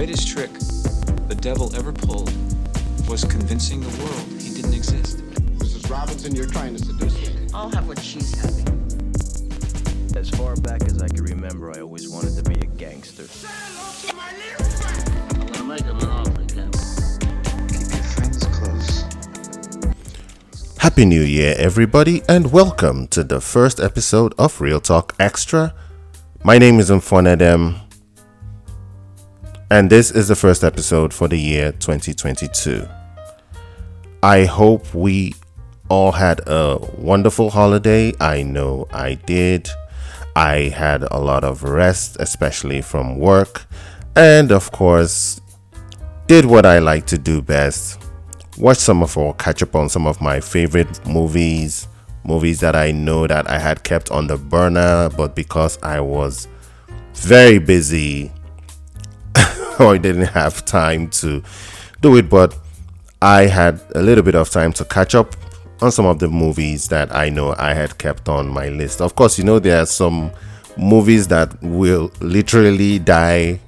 greatest trick the devil ever pulled was convincing the world he didn't exist. Mrs. Robinson, you're trying to seduce me. I'll have what she's having. As far back as I can remember, I always wanted to be a gangster. I'm gonna make him an offer, Keep your friends close. Happy New Year, everybody, and welcome to the first episode of Reel Talk Extra. My name is Mfonedem, and this is the first episode for the year 2022. I hope we all had a wonderful holiday. I know I did. I had a lot of rest, especially from work, and of course, did what I like to do best watch some of or catch up on some of my favorite movies movies that i know that i had kept on the burner but because i was very busy or didn't have time to do it but i had a little bit of time to catch up on some of the movies that i know i had kept on my list of course you know there are some movies that will literally die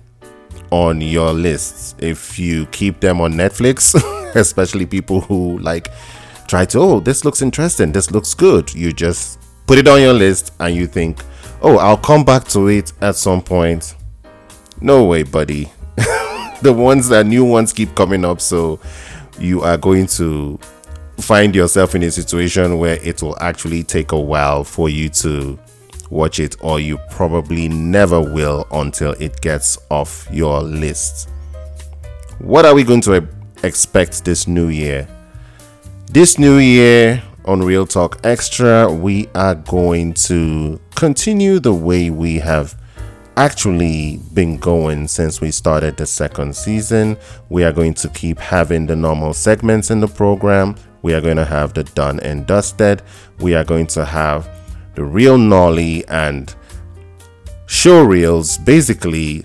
on your lists if you keep them on Netflix, especially people who like try to, oh, this looks interesting, this looks good. You just put it on your list and you think, oh, I'll come back to it at some point. No way, buddy. the ones that new ones keep coming up, so you are going to find yourself in a situation where it will actually take a while for you to watch it, or you probably never will until it gets off your list. What are we going to expect this new year? This new year on Reel Talk Extra, we are going to continue the way we have actually been going since we started the second season. We are going to keep having the normal segments in the program. We are going to have the done and dusted. We are going to have the real Nolly and show reels basically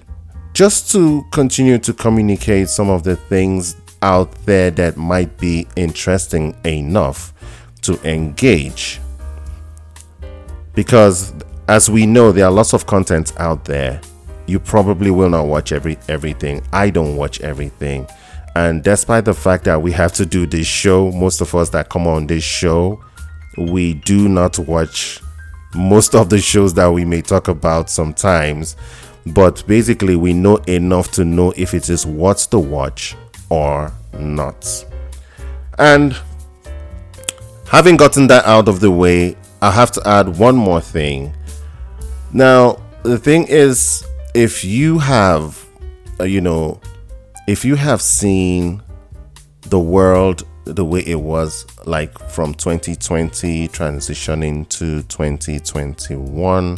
just to continue to communicate some of the things out there that might be interesting enough to engage because as we know there are lots of content out there. You probably will not watch every everything. I don't watch everything. And despite the fact that we have to do this show most of us that come on this show we do not watch most of the shows that we may talk about sometimes. But basically we know enough to know if it is worth to watch or not. And having gotten that out of the way i have to add one more thing now the thing is if you have uh, you know if you have seen the world the way it was like from 2020 transitioning to 2021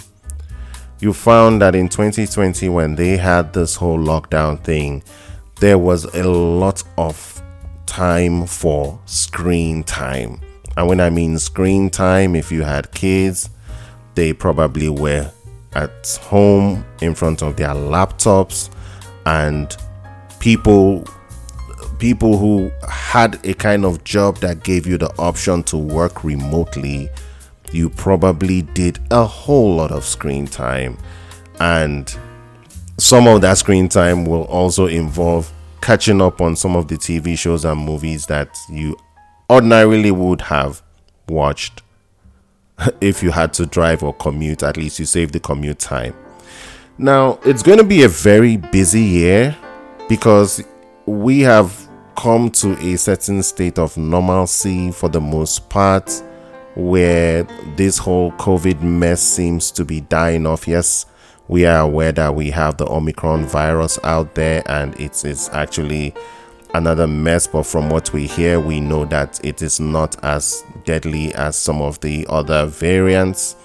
you found that in 2020 when they had this whole lockdown thing there was a lot of time for screen time. And when i mean screen time if you had kids they probably were at home in front of their laptops and people people who had a kind of job that gave you the option to work remotely, you probably did a whole lot of screen time. And some of that screen time will also involve catching up on some of the TV shows and movies that you ordinarily would have watched if you had to drive or commute. At least you save the commute time. Now, it's going to be a very busy year because we have come to a certain state of normalcy for the most part where this whole COVID mess seems to be dying off. Yes, we are aware that we have the Omicron virus out there and it is actually another mess, but from what we hear, we know that it is not as deadly as some of the other variants.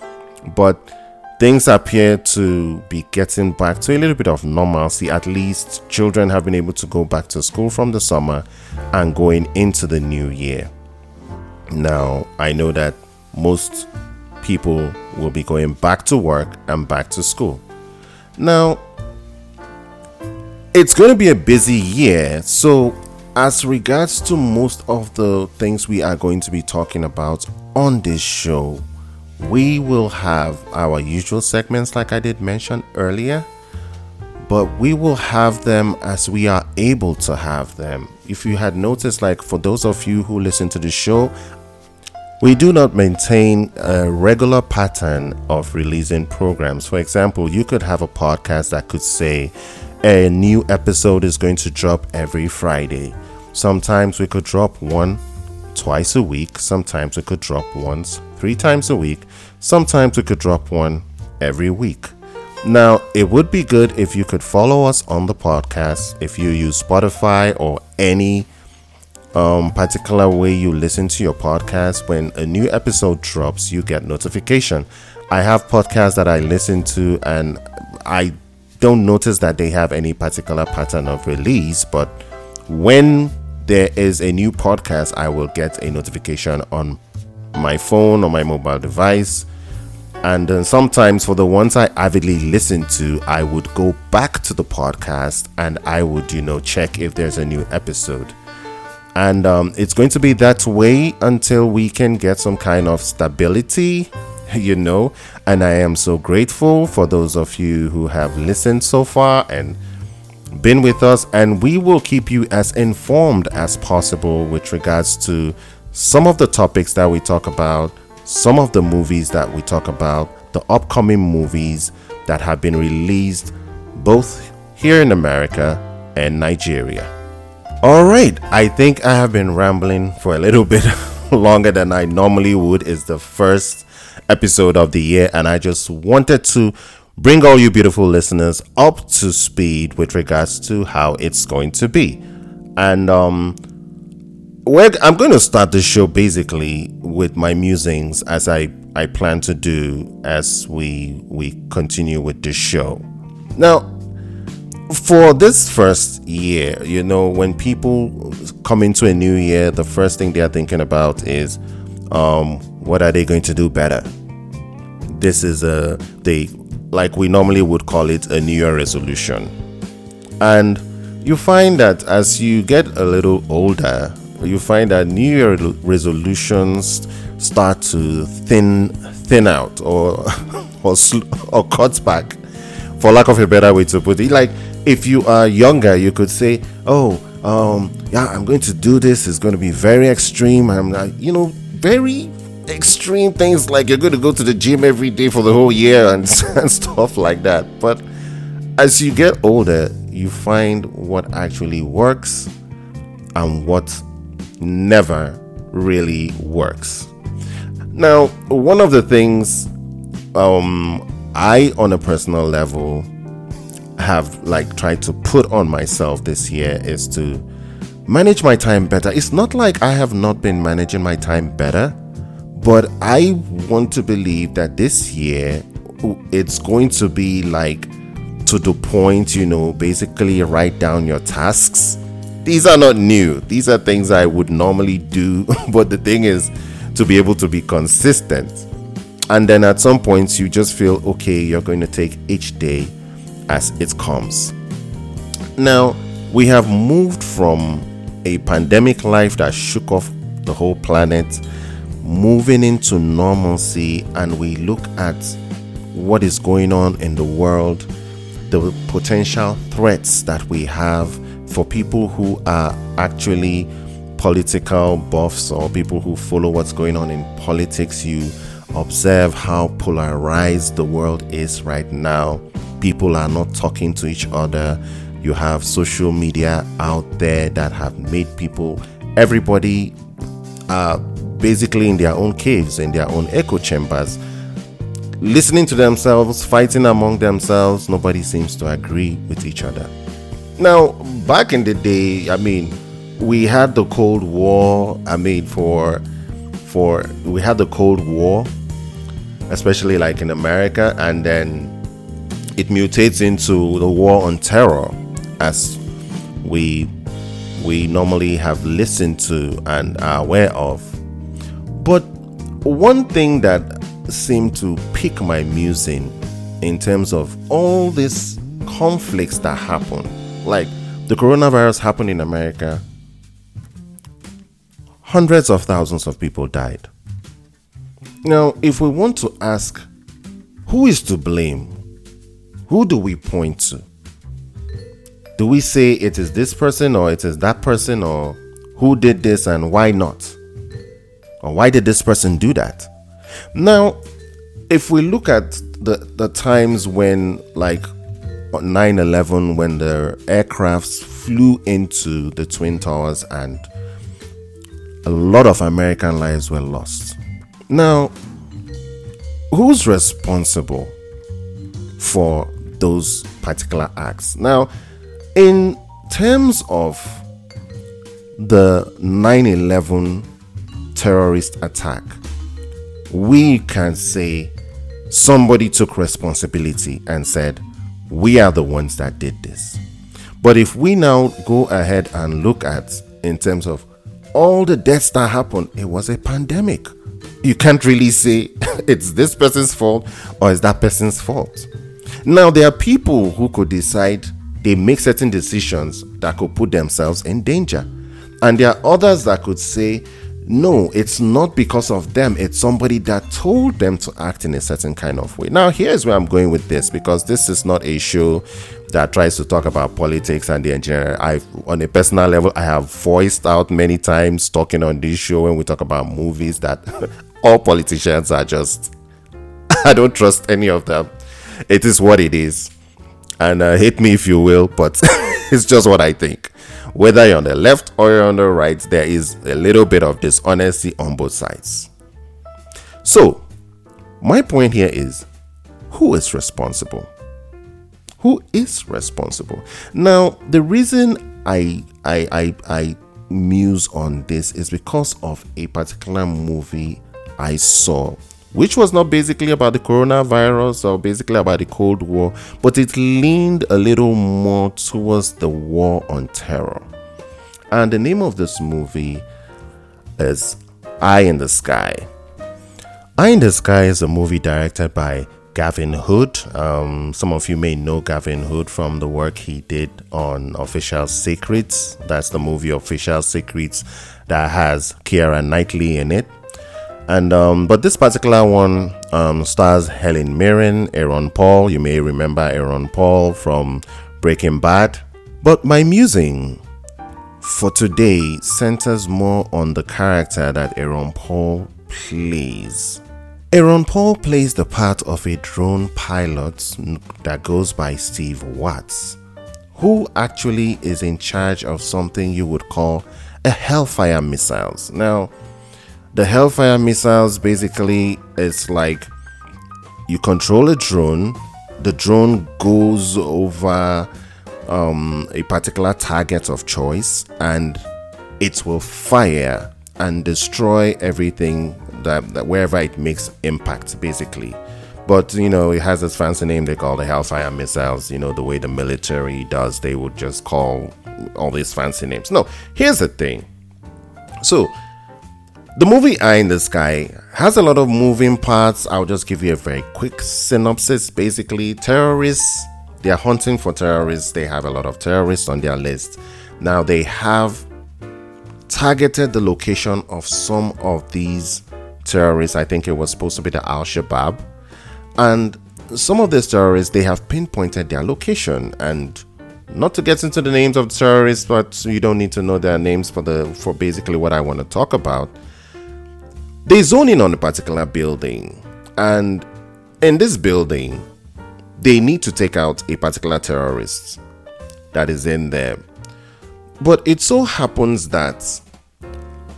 But things appear to be getting back to a little bit of normalcy. At least children have been able to go back to school from the summer and going into the new year. Now, I know that most people will be going back to work and back to school. Now, it's going to be a busy year, so as regards to most of the things we are going to be talking about on this show, we will have our usual segments like I did mention earlier. but we will have them as we are able to have them. If you had noticed, like for those of you who listen to the show, we do not maintain a regular pattern of releasing programs. For example, you could have a podcast that could say a new episode is going to drop every Friday. Sometimes we could drop one twice a week. Sometimes we could drop once three times a week. Sometimes we could drop one every week. Now, it would be good if you could follow us on the podcast. If you use Spotify or any um, particular way you listen to your podcast, when a new episode drops, you get notification. I have podcasts that I listen to, and I don't notice that they have any particular pattern of release, but when there is a new podcast, I will get a notification on my phone or my mobile device. And then sometimes, for the ones I avidly listen to, I would go back to the podcast and I would, you know, check if there's a new episode. And um, it's going to be that way until we can get some kind of stability, you know. And I am so grateful for those of you who have listened so far and been with us, and we will keep you as informed as possible with regards to some of the topics that we talk about, some of the movies that we talk about, the upcoming movies that have been released both here in America and Nigeria. All right, I think I have been rambling for a little bit longer than I normally would. It's the first episode of the year, and I just wanted to bring all you beautiful listeners up to speed with regards to how it's going to be. And um I'm going to start the show basically with my musings as I I plan to do as we we continue with the show. Now, for this first year, you know, when people come into a new year, the first thing they are thinking about is um, what are they going to do better? This is a they like we normally would call it a New Year resolution. And you find that as you get a little older, you find that New Year resolutions start to thin thin out or or or cut back, for lack of a better way to put it. Like if you are younger, you could say, "Oh, um, yeah, I'm going to do this. It's going to be very extreme. I'm, you know, very extreme things like you're going to go to the gym every day for the whole year and, and stuff like that. But as you get older, you find what actually works and what never really works. Now, one of the things um, I, on a personal level, have like tried to put on myself this year is to manage my time better. It's not like I have not been managing my time better but I want to believe that this year it's going to be like to the point, you know, basically write down your tasks. These are not new. These are things I would normally do, but the thing is to be able to be consistent. And then at some points you just feel okay, you're going to take each day as it comes. Now, we have moved from a pandemic life that shook off the whole planet moving into normalcy and we look at what is going on in the world, the potential threats that we have for people who are actually political buffs or people who follow what's going on in politics, you observe how polarized the world is right now. People are not talking to each other. You have social media out there that have made people, everybody, uh, basically in their own caves, in their own echo chambers, listening to themselves, fighting among themselves. Nobody seems to agree with each other. Now, back in the day, I mean, we had the Cold War. I mean, for for we had the Cold War, especially like in America, and then it mutates into the war on terror, as we we normally have listened to and are aware of but one thing that seemed to pique my musing in terms of all these conflicts that happen, like the coronavirus happened in America, hundreds of thousands of people died. Now, if we want to ask who is to blame, who do we point to? Do we say it is this person or it is that person or who did this and why not? Or why did this person do that? Now, if we look at the, the times when, like 9 11, when the aircrafts flew into the Twin Towers and a lot of American lives were lost. Now, who's responsible for those particular acts? Now, in terms of the 9 11 terrorist attack, we can say somebody took responsibility and said, We are the ones that did this. But if we now go ahead and look at, in terms of all the deaths that happened, it was a pandemic. You can't really say it's this person's fault or it's that person's fault. Now, there are people who could decide they make certain decisions that could put themselves in danger. And there are others that could say, no, it's not because of them. It's somebody that told them to act in a certain kind of way. Now, here's where I'm going with this because this is not a show that tries to talk about politics and the engineering. I, on a personal level, I have voiced out many times talking on this show when we talk about movies that all politicians are just. I don't trust any of them. It is what it is, and uh, hate me if you will, but it's just what I think. Whether you're on the left or you're on the right, there is a little bit of dishonesty on both sides. So, my point here is who is responsible? Who is responsible? Now, the reason I I I, I muse on this is because of a particular movie I saw which was not basically about the coronavirus or basically about the Cold War, but it leaned a little more towards the war on terror. And the name of this movie is Eye in the Sky. Eye in the Sky is a movie directed by Gavin Hood. Um, some of you may know Gavin Hood from the work he did on Official Secrets. That's the movie Official Secrets that has Keira Knightley in it and um, but this particular one um, stars Helen Mirren, Aaron Paul. You may remember Aaron Paul from Breaking Bad. But my musing for today centers more on the character that Aaron Paul plays. Aaron Paul plays the part of a drone pilot that goes by Steve Watts, who actually is in charge of something you would call a Hellfire missiles. Now, the Hellfire missiles basically it's like you control a drone, the drone goes over um, a particular target of choice and it will fire and destroy everything that, that wherever it makes impact basically. But you know it has this fancy name they call the hellfire missiles you know the way the military does they would just call all these fancy names. No here's the thing. So the movie Eye in the Sky has a lot of moving parts. I'll just give you a very quick synopsis. Basically, terrorists, they are hunting for terrorists. They have a lot of terrorists on their list. Now, they have targeted the location of some of these terrorists. I think it was supposed to be the Al Shabaab. And some of these terrorists, they have pinpointed their location and not to get into the names of terrorists, but you don't need to know their names for the for basically what I want to talk about they zone in on a particular building, and in this building, they need to take out a particular terrorist that is in there. But it so happens that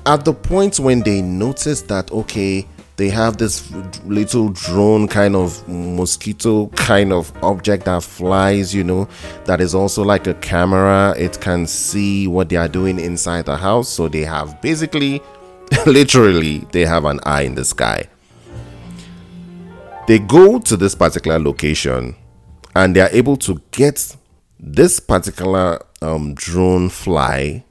at the point when they notice that, okay, they have this little drone kind of mosquito kind of object that flies, you know, that is also like a camera. It can see what they are doing inside the house. So they have basically literally they have an eye in the sky. They go to this particular location and they are able to get this particular um, drone fly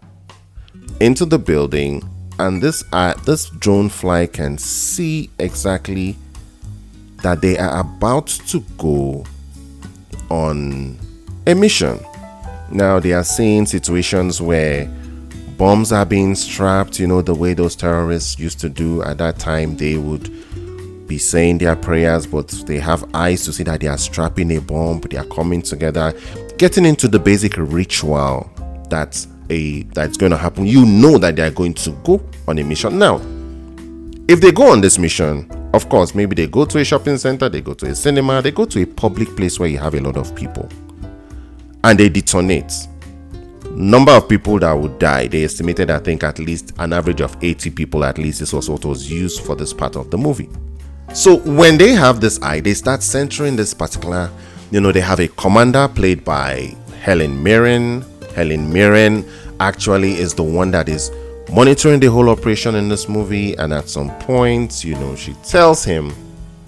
into the building and this uh, this drone fly can see exactly that they are about to go on a mission. Now they are seeing situations where bombs are being strapped, you know, the way those terrorists used to do at that time. They would be saying their prayers, but they have eyes to see that they are strapping a bomb, they are coming together. getting into the basic ritual that's a that's going to happen. You know that they are going to go on a mission. Now, if they go on this mission, of course, maybe they go to a shopping center, they go to a cinema, they go to a public place where you have a lot of people, and they detonate. Number of people that would die, they estimated, I think, at least an average of 80 people. At least this was what was used for this part of the movie. So when they have this eye, they start centering this particular. You know, they have a commander played by Helen Mirren. Helen Mirren actually is the one that is monitoring the whole operation in this movie. And at some point, you know, she tells him,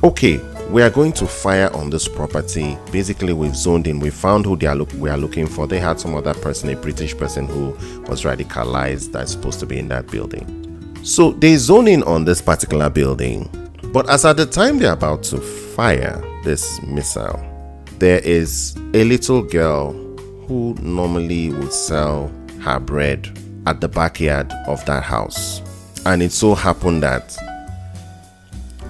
okay, we are going to fire on this property. Basically, we've zoned in. We found who they are look we are looking for. They had some other person, a British person who was radicalized that's supposed to be in that building. So they zone in on this particular building. But as at the time they're about to fire this missile, there is a little girl who normally would sell her bread at the backyard of that house. And it so happened that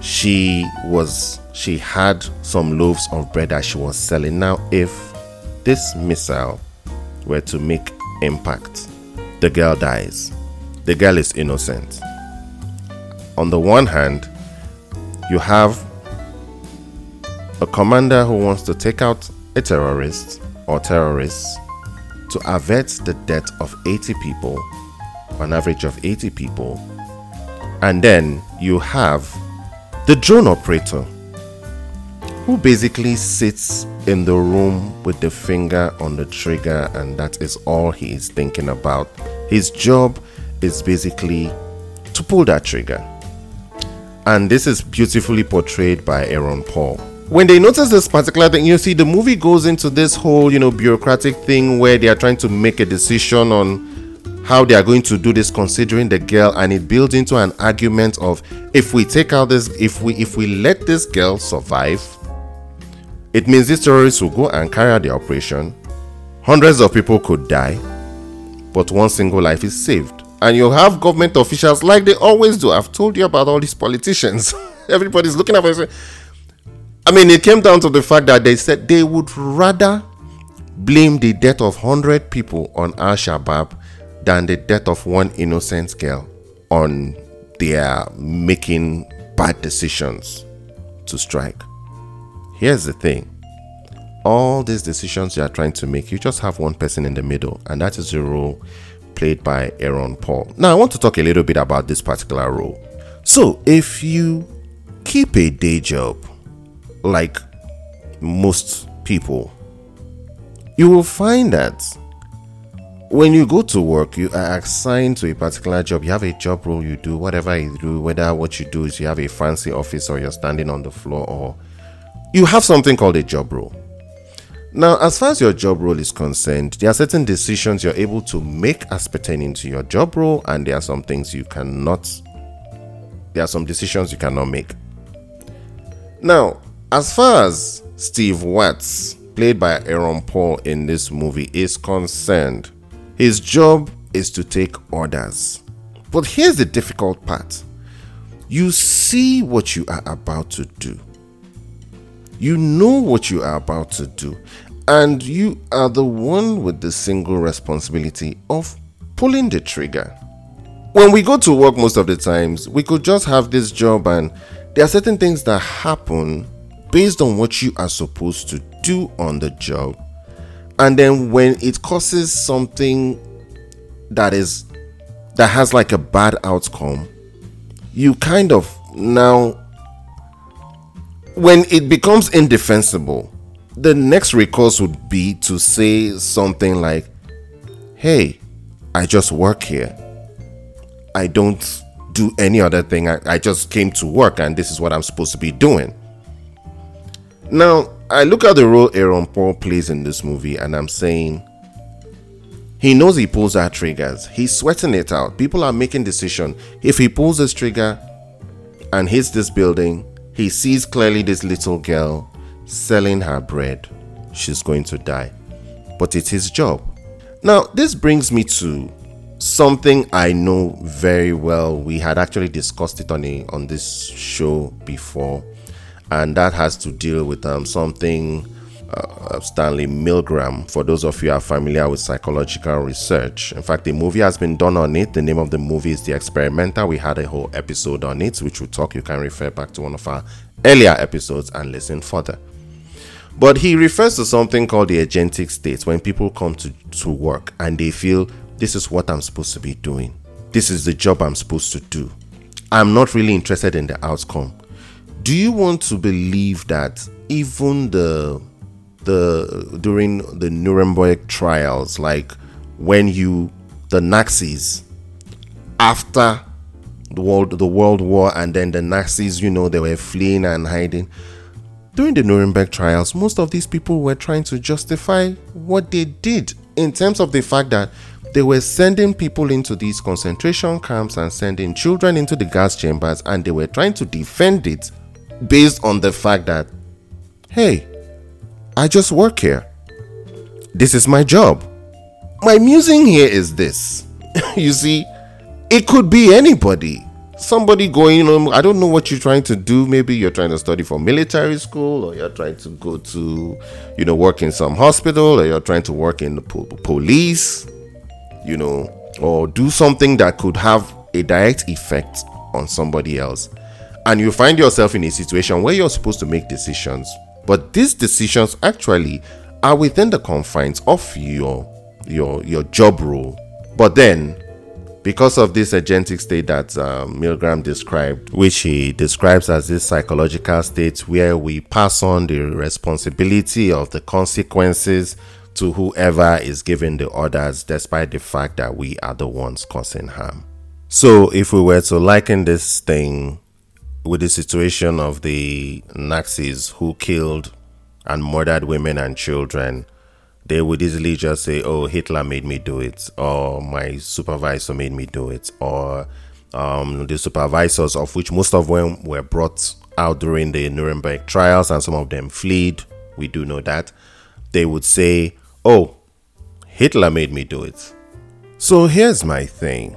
she was she had some loaves of bread that she was selling. Now, if this missile were to make impact, the girl dies. The girl is innocent. On the one hand, you have a commander who wants to take out a terrorist or terrorists to avert the death of 80 people, an average of 80 people. And then you have the drone operator who basically sits in the room with the finger on the trigger and that is all he is thinking about. His job is basically to pull that trigger. And this is beautifully portrayed by Aaron Paul. When they notice this particular thing, you see the movie goes into this whole, you know, bureaucratic thing where they are trying to make a decision on how they are going to do this considering the girl and it builds into an argument of if we take out this if we if we let this girl survive it means these terrorists will go and carry out the operation. Hundreds of people could die, but one single life is saved. And you'll have government officials like they always do. I've told you about all these politicians. Everybody's looking at us. I mean, it came down to the fact that they said they would rather blame the death of 100 people on Al Shabaab than the death of one innocent girl on their making bad decisions to strike. Here's the thing all these decisions you are trying to make, you just have one person in the middle, and that is the role played by Aaron Paul. Now, I want to talk a little bit about this particular role. So, if you keep a day job like most people, you will find that when you go to work, you are assigned to a particular job. You have a job role you do, whatever you do, whether what you do is you have a fancy office or you're standing on the floor or you have something called a job role. Now, as far as your job role is concerned, there are certain decisions you're able to make as pertaining to your job role, and there are some things you cannot, there are some decisions you cannot make. Now, as far as Steve Watts, played by Aaron Paul in this movie, is concerned, his job is to take orders. But here's the difficult part you see what you are about to do you know what you are about to do, and you are the one with the single responsibility of pulling the trigger. When we go to work, most of the times, we could just have this job, and there are certain things that happen based on what you are supposed to do on the job. And then when it causes something that is that has like a bad outcome, you kind of now when it becomes indefensible, the next recourse would be to say something like, Hey, I just work here. I don't do any other thing. I, I just came to work and this is what I'm supposed to be doing. Now, I look at the role Aaron Paul plays in this movie and I'm saying, he knows he pulls out triggers. He's sweating it out. People are making decision. If he pulls this trigger and hits this building, he sees clearly this little girl selling her bread. She's going to die. But it's his job. Now, this brings me to something I know very well. We had actually discussed it on a, on this show before, and that has to deal with um, something uh, Stanley Milgram. For those of you are familiar with psychological research, in fact, the movie has been done on it. The name of the movie is The Experimenter. We had a whole episode on it, which we'll talk. You can refer back to one of our earlier episodes and listen further. But he refers to something called the agentic state when people come to, to work and they feel this is what I'm supposed to be doing. This is the job I'm supposed to do. I'm not really interested in the outcome. Do you want to believe that even the the during the Nuremberg trials, like when you the Nazis after the world the World War and then the Nazis, you know, they were fleeing and hiding. During the Nuremberg trials, most of these people were trying to justify what they did in terms of the fact that they were sending people into these concentration camps and sending children into the gas chambers, and they were trying to defend it based on the fact that, hey, I just work here. This is my job. My musing here is this. you see, it could be anybody. Somebody going on, I don't know what you're trying to do. Maybe you're trying to study for military school, or you're trying to go to, you know, work in some hospital, or you're trying to work in the po- police you know, or do something that could have a direct effect on somebody else. And you find yourself in a situation where you're supposed to make decisions, but these decisions actually are within the confines of your your your job role. But then because of this agentic state that um, Milgram described, which he describes as this psychological state where we pass on the responsibility of the consequences to whoever is giving the orders, despite the fact that we are the ones causing harm. So, if we were to liken this thing with the situation of the Nazis who killed and murdered women and children, they would easily just say, Oh, Hitler made me do it, or my supervisor made me do it, or um, the supervisors, of which most of them were brought out during the Nuremberg trials and some of them fled. We do know that. They would say, Oh, Hitler made me do it. So here's my thing.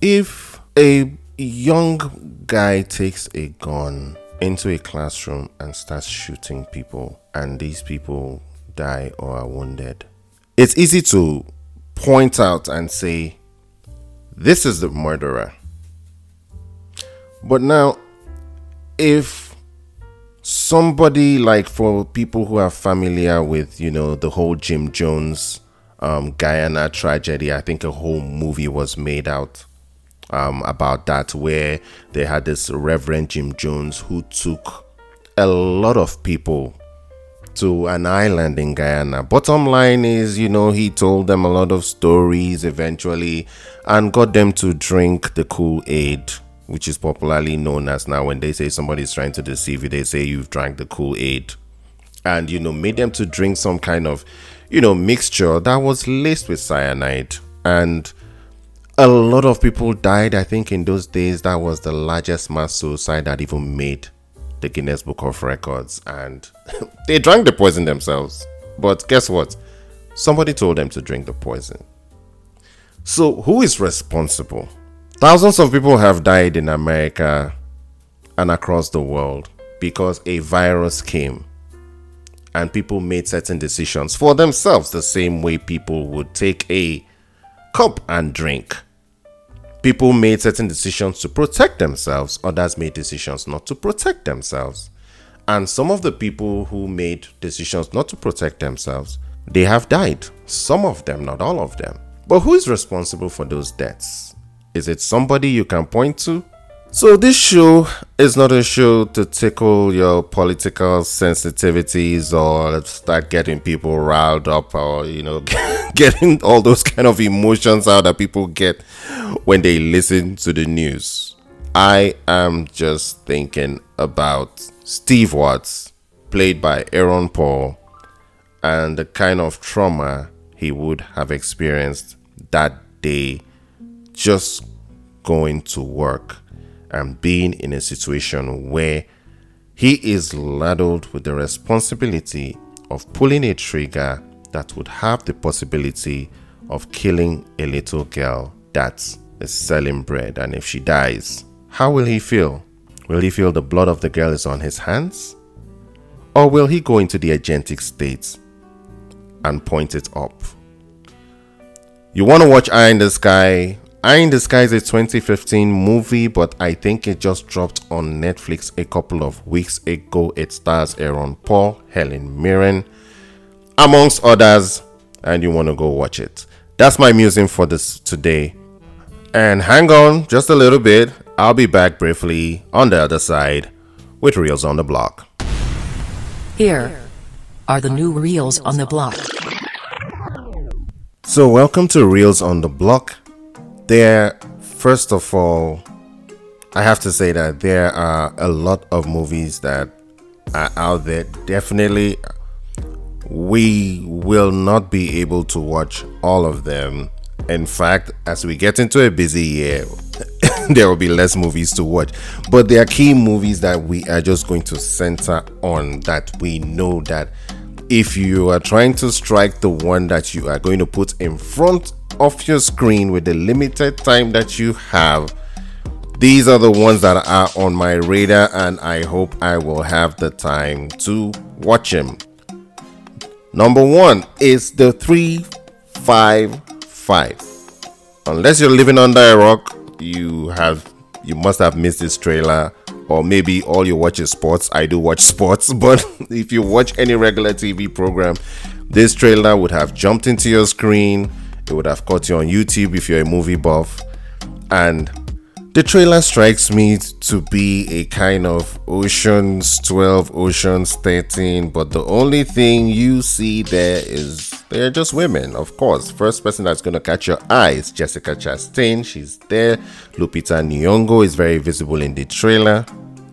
If a young guy takes a gun into a classroom and starts shooting people, and these people die or are wounded, it's easy to point out and say, This is the murderer. But now, if somebody like for people who are familiar with you know the whole Jim Jones um, Guyana tragedy, I think a whole movie was made out um, about that where they had this Reverend Jim Jones who took a lot of people to an island in Guyana. Bottom line is, you know, he told them a lot of stories eventually and got them to drink the Kool Aid which is popularly known as now when they say somebody's trying to deceive you, they say you've drank the Kool Aid. And, you know, made them to drink some kind of, you know, mixture that was laced with cyanide. And a lot of people died. I think in those days, that was the largest mass suicide that even made the Guinness Book of Records. And they drank the poison themselves. But guess what? Somebody told them to drink the poison. So, who is responsible? Thousands of people have died in America and across the world because a virus came and people made certain decisions for themselves the same way people would take a cup and drink. People made certain decisions to protect themselves, others made decisions not to protect themselves. And some of the people who made decisions not to protect themselves, they have died. Some of them, not all of them. But who is responsible for those deaths? Is it somebody you can point to? So, this show is not a show to tickle your political sensitivities or start getting people riled up or, you know, getting all those kind of emotions out that people get when they listen to the news. I am just thinking about Steve Watts, played by Aaron Paul, and the kind of trauma he would have experienced that day just going to work and being in a situation where he is ladled with the responsibility of pulling a trigger that would have the possibility of killing a little girl that is selling bread. And if she dies, how will he feel? Will he feel the blood of the girl is on his hands? Or will he go into the agentic state and point it up? You want to watch Eye in the Sky? Eye in the Sky is a 2015 movie, but I think it just dropped on Netflix a couple of weeks ago. It stars Aaron Paul, Helen Mirren, amongst others, and you want to go watch it. That's my musing for this today. And hang on just a little bit. I'll be back briefly on the other side with Reels on the Block. Here are the new reels on the block. So, welcome to Reels on the Block. There, first of all, I have to say that there are a lot of movies that are out there. Definitely, we will not be able to watch all of them. In fact, as we get into a busy year, there will be less movies to watch. But there are key movies that we are just going to center on that we know that if you are trying to strike the one that you are going to put in front of your screen with the limited time that you have, these are the ones that are on my radar, and I hope I will have the time to watch them. Number one is the 355. Unless you're living under a rock, you have you must have missed this trailer or maybe all you watch is sports. I do watch sports, but if you watch any regular TV program, this trailer would have jumped into your screen. It would have caught you on YouTube if you're a movie buff. And the trailer strikes me to be a kind of Ocean's 12, Ocean's 13, but the only thing you see there is they're just women, of course. First person that's going to catch your eye is Jessica Chastain. She's there. Lupita Nyong'o is very visible in the trailer.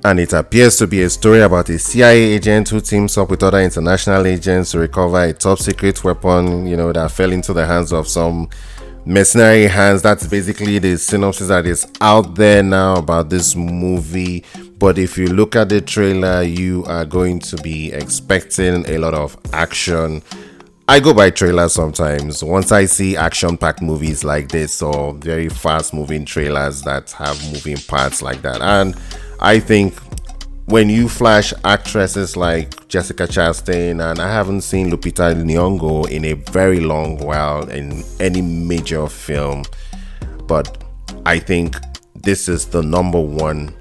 And it appears to be a story about a CIA agent who teams up with other international agents to recover a top secret weapon, you know, that fell into the hands of some mercenary hands. That's basically the synopsis that is out there now about this movie. But if you look at the trailer you are going to be expecting a lot of action. I go by trailers sometimes. Once i see action packed movies like this or very fast moving trailers that have moving parts like that. And i think when you flash actresses like Jessica Chastain, and I haven't seen Lupita Nyong'o in a very long while in any major film, but I think this is the number one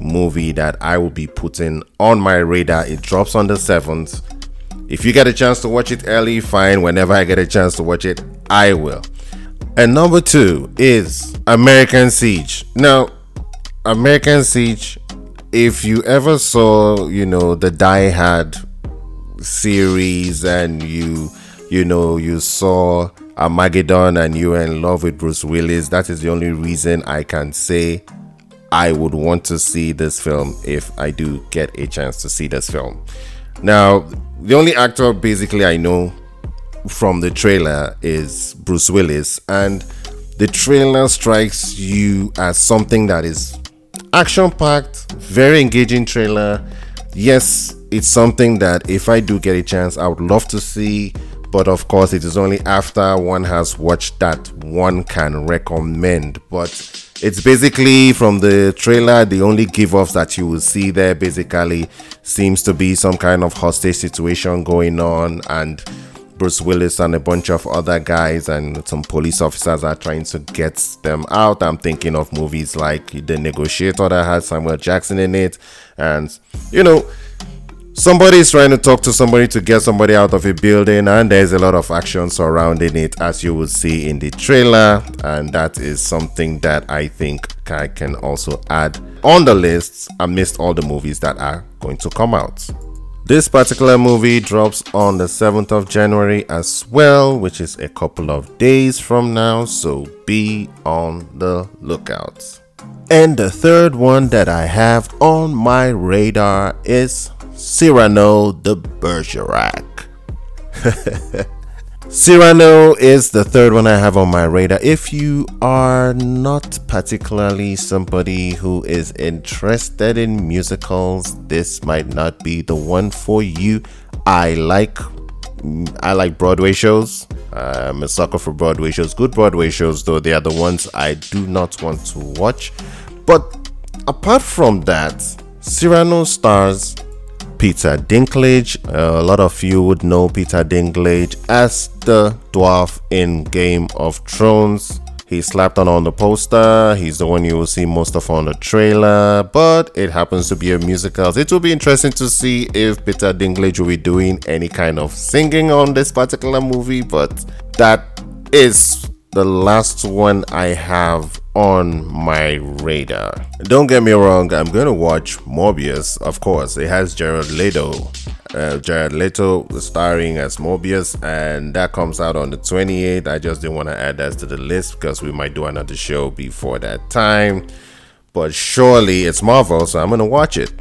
movie that I will be putting on my radar. It drops on the 7th. If you get a chance to watch it early, fine. Whenever I get a chance to watch it, I will. And number two is American Siege. Now, American Siege if you ever saw, you know, the Die Hard series and you, you know, you saw Armageddon and you were in love with Bruce Willis, that is the only reason I can say I would want to see this film if I do get a chance to see this film. Now, the only actor basically I know from the trailer is Bruce Willis, and the trailer strikes you as something that is action packed, very engaging trailer. Yes, it's something that if I do get a chance, I would love to see. But of course, it is only after one has watched that one can recommend. But it's basically from the trailer, the only give offs that you will see there basically seems to be some kind of hostage situation going on. And Bruce Willis and a bunch of other guys and some police officers are trying to get them out. I'm thinking of movies like The Negotiator that had Samuel Jackson in it. And, you know, somebody is trying to talk to somebody to get somebody out of a building, and there's a lot of action surrounding it, as you will see in the trailer. And that is something that I think I can also add on the list amidst all the movies that are going to come out. This particular movie drops on the 7th of January as well, which is a couple of days from now, so be on the lookout. And the third one that I have on my radar is Cyrano de Bergerac. Cyrano is the third one I have on my radar. If you are not particularly somebody who is interested in musicals, this might not be the one for you. I like I like Broadway shows. I'm a sucker for Broadway shows. Good Broadway shows, though, they are the ones I do not want to watch. But apart from that, Cyrano stars Peter Dinklage. Uh, a lot of you would know Peter Dinklage as the dwarf in Game of Thrones. He slapped on on the poster. He's the one you will see most of on the trailer, but it happens to be a musical. It will be interesting to see if Peter Dinklage will be doing any kind of singing on this particular movie, but that is the last one I have on my radar. Don't get me wrong, I'm going to watch Morbius, of course. It has Jared Leto. Uh, Jared Leto starring as Morbius, and that comes out on the 28th. I just didn't want to add that to the list because we might do another show before that time. But surely it's Marvel, so I'm going to watch it.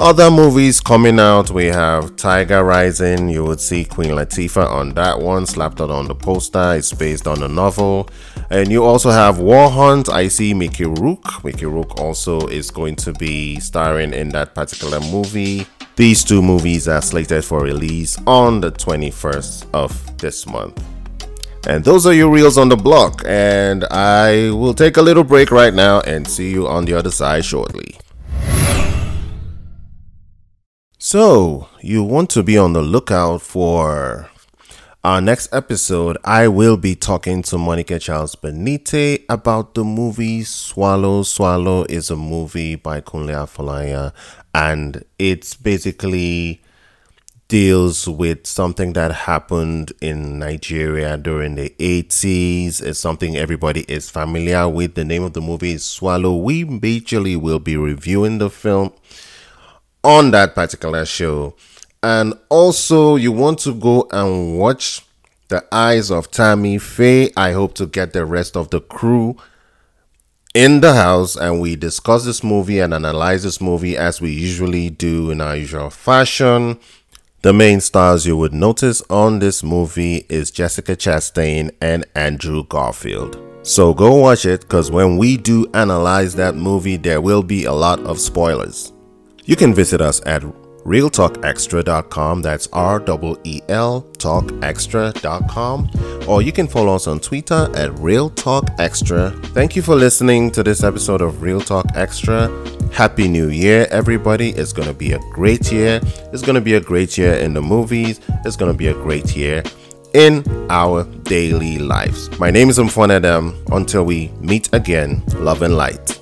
Other movies coming out, we have Tiger Rising. You would see Queen Latifah on that one, slapped out on the poster. It's based on a novel. And you also have War Hunt. I see Mickey Rourke. Mickey Rourke also is going to be starring in that particular movie. These two movies are slated for release on the 21st of this month. And those are your reels on the block. And I will take a little break right now and see you on the other side shortly. So, you want to be on the lookout for our next episode. I will be talking to Monica Charles Benite about the movie Swallow. Swallow is a movie by Kunle Afolayan, and it's basically deals with something that happened in Nigeria during the 80s. It's something everybody is familiar with. The name of the movie is Swallow. We basically will be reviewing the film on that particular show. And also, you want to go and watch The Eyes of Tammy Faye. I hope to get the rest of the crew in the house and we discuss this movie and analyze this movie as we usually do in our usual fashion. The main stars you would notice on this movie is Jessica Chastain and Andrew Garfield. So go watch it because when we do analyze that movie, there will be a lot of spoilers. You can visit us at reeltalkextra.com. That's R E E L talkextra.com. Or you can follow us on Twitter at Reel Talk Extra. Thank you for listening to this episode of Reel Talk Extra. Happy New Year, everybody. It's going to be a great year. It's going to be a great year in the movies. It's going to be a great year in our daily lives. My name is Mfon Adam. Until we meet again, love and light.